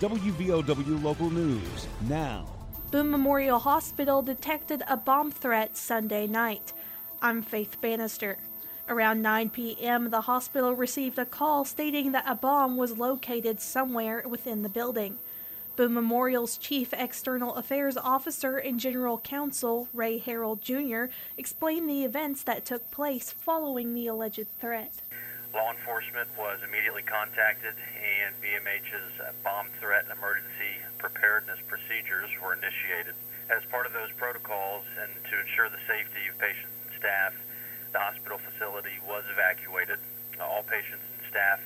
WVOW Local News now. Boone Memorial Hospital detected a bomb threat Sunday night. I'm Faith Bannister. Around 9 p.m., the hospital received a call stating that a bomb was located somewhere within the building. Boone Memorial's Chief External Affairs Officer and General Counsel, Ray Harold Jr., explained the events that took place following the alleged threat. Law enforcement was immediately contacted, and BMH's bomb threat and emergency preparedness procedures were initiated. As part of those protocols and to ensure the safety of patients and staff, the hospital facility was evacuated. All patients and staff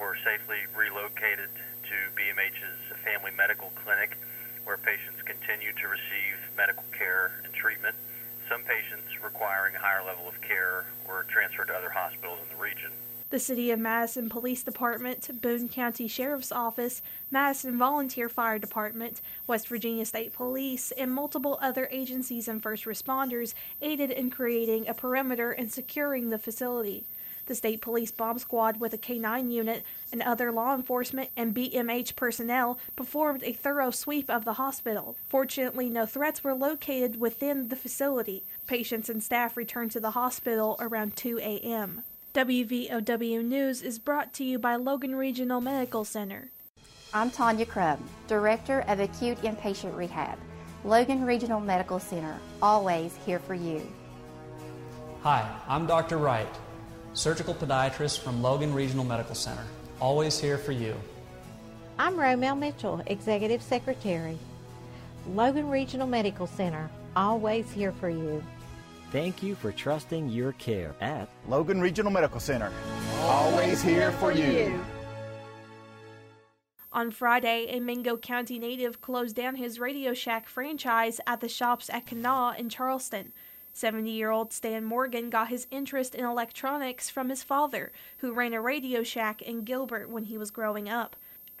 were safely relocated to BMH's Family Medical Clinic, where patients continue to receive medical care and treatment. Some patients requiring a higher level of care were transferred to other hospitals in the region. The City of Madison Police Department, Boone County Sheriff's Office, Madison Volunteer Fire Department, West Virginia State Police, and multiple other agencies and first responders aided in creating a perimeter and securing the facility. The State Police Bomb Squad, with a K 9 unit and other law enforcement and BMH personnel, performed a thorough sweep of the hospital. Fortunately, no threats were located within the facility. Patients and staff returned to the hospital around 2 a.m. WVOW News is brought to you by Logan Regional Medical Center. I'm Tanya Crum, Director of Acute Inpatient Rehab. Logan Regional Medical Center, always here for you. Hi, I'm Dr. Wright, surgical podiatrist from Logan Regional Medical Center, always here for you. I'm Romel Mitchell, Executive Secretary. Logan Regional Medical Center, always here for you. Thank you for trusting your care at Logan Regional Medical Center. Always here for you. On Friday, a Mingo County native closed down his Radio Shack franchise at the shops at Kanawha in Charleston. 70 year old Stan Morgan got his interest in electronics from his father, who ran a Radio Shack in Gilbert when he was growing up.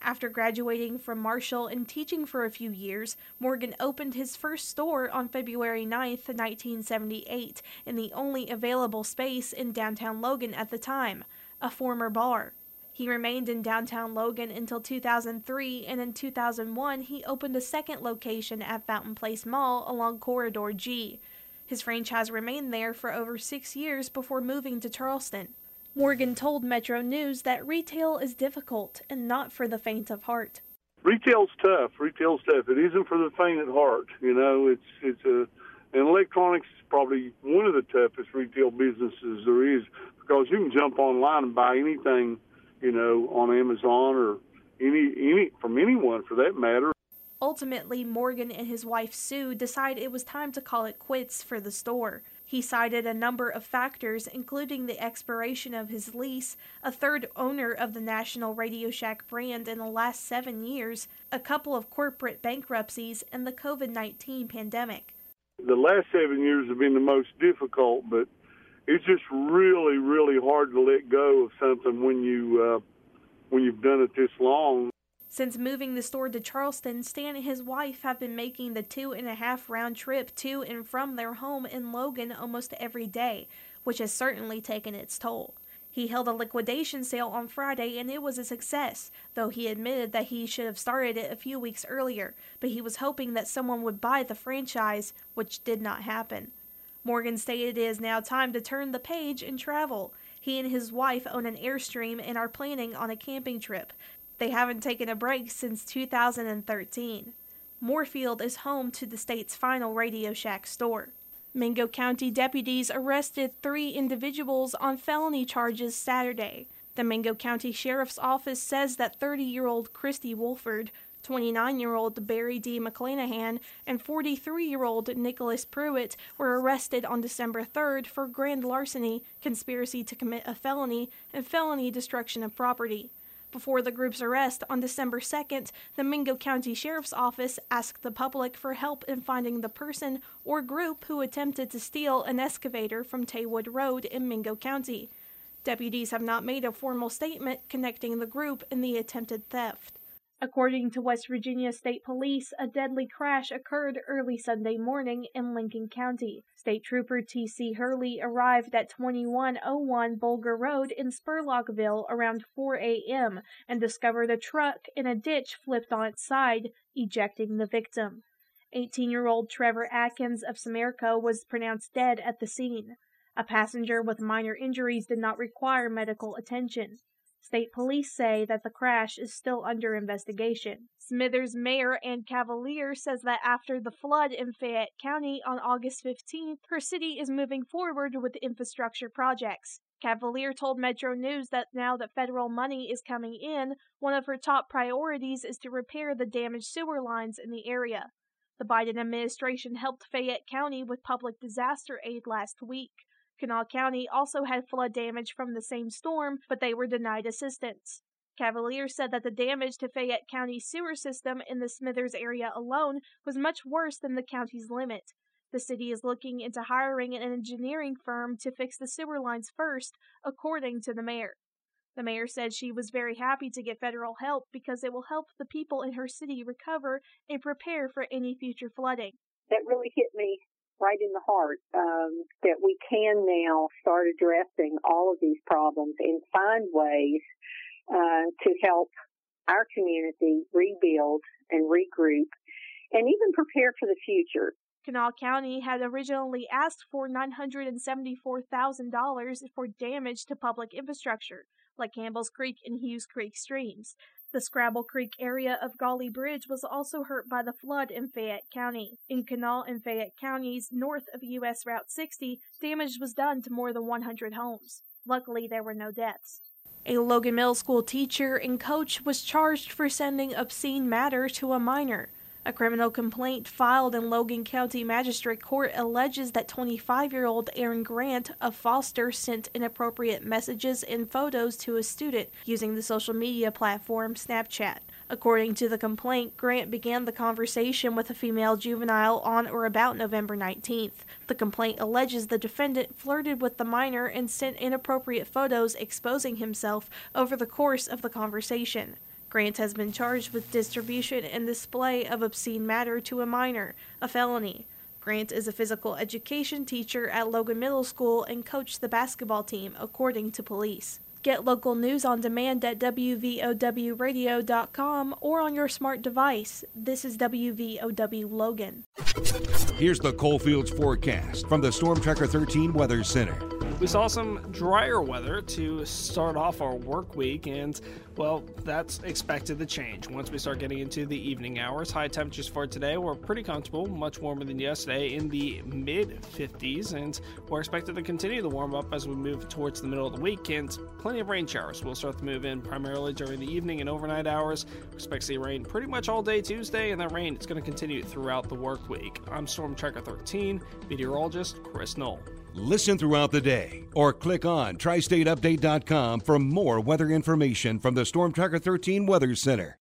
After graduating from Marshall and teaching for a few years, Morgan opened his first store on February 9, 1978, in the only available space in downtown Logan at the time, a former bar. He remained in downtown Logan until 2003, and in 2001 he opened a second location at Fountain Place Mall along Corridor G. His franchise remained there for over six years before moving to Charleston. Morgan told Metro News that retail is difficult and not for the faint of heart. Retail's tough. Retail's tough. It isn't for the faint of heart. You know, it's it's a and electronics is probably one of the toughest retail businesses there is because you can jump online and buy anything, you know, on Amazon or any any from anyone for that matter. Ultimately, Morgan and his wife Sue decided it was time to call it quits for the store. He cited a number of factors, including the expiration of his lease, a third owner of the national Radio Shack brand in the last seven years, a couple of corporate bankruptcies, and the COVID 19 pandemic. The last seven years have been the most difficult, but it's just really, really hard to let go of something when you uh, when you've done it this long. Since moving the store to Charleston, Stan and his wife have been making the two and a half round trip to and from their home in Logan almost every day, which has certainly taken its toll. He held a liquidation sale on Friday and it was a success, though he admitted that he should have started it a few weeks earlier, but he was hoping that someone would buy the franchise, which did not happen. Morgan stated it is now time to turn the page and travel. He and his wife own an Airstream and are planning on a camping trip. They haven't taken a break since 2013. Moorefield is home to the state's final Radio Shack store. Mingo County deputies arrested three individuals on felony charges Saturday. The Mingo County Sheriff's Office says that 30 year old Christy Wolford, 29 year old Barry D. McClanahan, and 43 year old Nicholas Pruitt were arrested on December 3rd for grand larceny, conspiracy to commit a felony, and felony destruction of property. Before the group's arrest on December 2nd, the Mingo County Sheriff's Office asked the public for help in finding the person or group who attempted to steal an excavator from Taywood Road in Mingo County. Deputies have not made a formal statement connecting the group and the attempted theft. According to West Virginia State Police, a deadly crash occurred early Sunday morning in Lincoln County. State Trooper T.C. Hurley arrived at 2101 Bulger Road in Spurlockville around 4 a.m. and discovered a truck in a ditch flipped on its side, ejecting the victim. 18 year old Trevor Atkins of Sumerco was pronounced dead at the scene. A passenger with minor injuries did not require medical attention. State police say that the crash is still under investigation. Smithers Mayor Anne Cavalier says that after the flood in Fayette County on August 15th, her city is moving forward with infrastructure projects. Cavalier told Metro News that now that federal money is coming in, one of her top priorities is to repair the damaged sewer lines in the area. The Biden administration helped Fayette County with public disaster aid last week. Kanawha County also had flood damage from the same storm, but they were denied assistance. Cavalier said that the damage to Fayette County's sewer system in the Smithers area alone was much worse than the county's limit. The city is looking into hiring an engineering firm to fix the sewer lines first, according to the mayor. The mayor said she was very happy to get federal help because it will help the people in her city recover and prepare for any future flooding. That really hit me right in the heart um, that we can now start addressing all of these problems and find ways uh, to help our community rebuild and regroup and even prepare for the future. Kanawha County had originally asked for $974,000 for damage to public infrastructure, like Campbell's Creek and Hughes Creek streams. The Scrabble Creek area of Gauley Bridge was also hurt by the flood in Fayette County. In Kanawha and Fayette counties north of U.S. Route 60, damage was done to more than 100 homes. Luckily, there were no deaths. A Logan Middle School teacher and coach was charged for sending obscene matter to a minor. A criminal complaint filed in Logan County Magistrate Court alleges that 25 year old Aaron Grant of Foster sent inappropriate messages and photos to a student using the social media platform Snapchat. According to the complaint, Grant began the conversation with a female juvenile on or about November 19th. The complaint alleges the defendant flirted with the minor and sent inappropriate photos exposing himself over the course of the conversation. Grant has been charged with distribution and display of obscene matter to a minor, a felony. Grant is a physical education teacher at Logan Middle School and coached the basketball team, according to police. Get local news on demand at WVOWradio.com or on your smart device. This is WVOW Logan. Here's the Coalfields forecast from the Storm Tracker 13 Weather Center. We saw some drier weather to start off our work week, and well, that's expected to change once we start getting into the evening hours. High temperatures for today were pretty comfortable, much warmer than yesterday in the mid 50s, and we're expected to continue to warm up as we move towards the middle of the week, and plenty of rain showers will start to move in primarily during the evening and overnight hours. We expect to see rain pretty much all day Tuesday, and that rain is going to continue throughout the work week. I'm Storm Tracker 13, meteorologist Chris Knoll. Listen throughout the day or click on tristateupdate.com for more weather information from the Storm Tracker 13 Weather Center.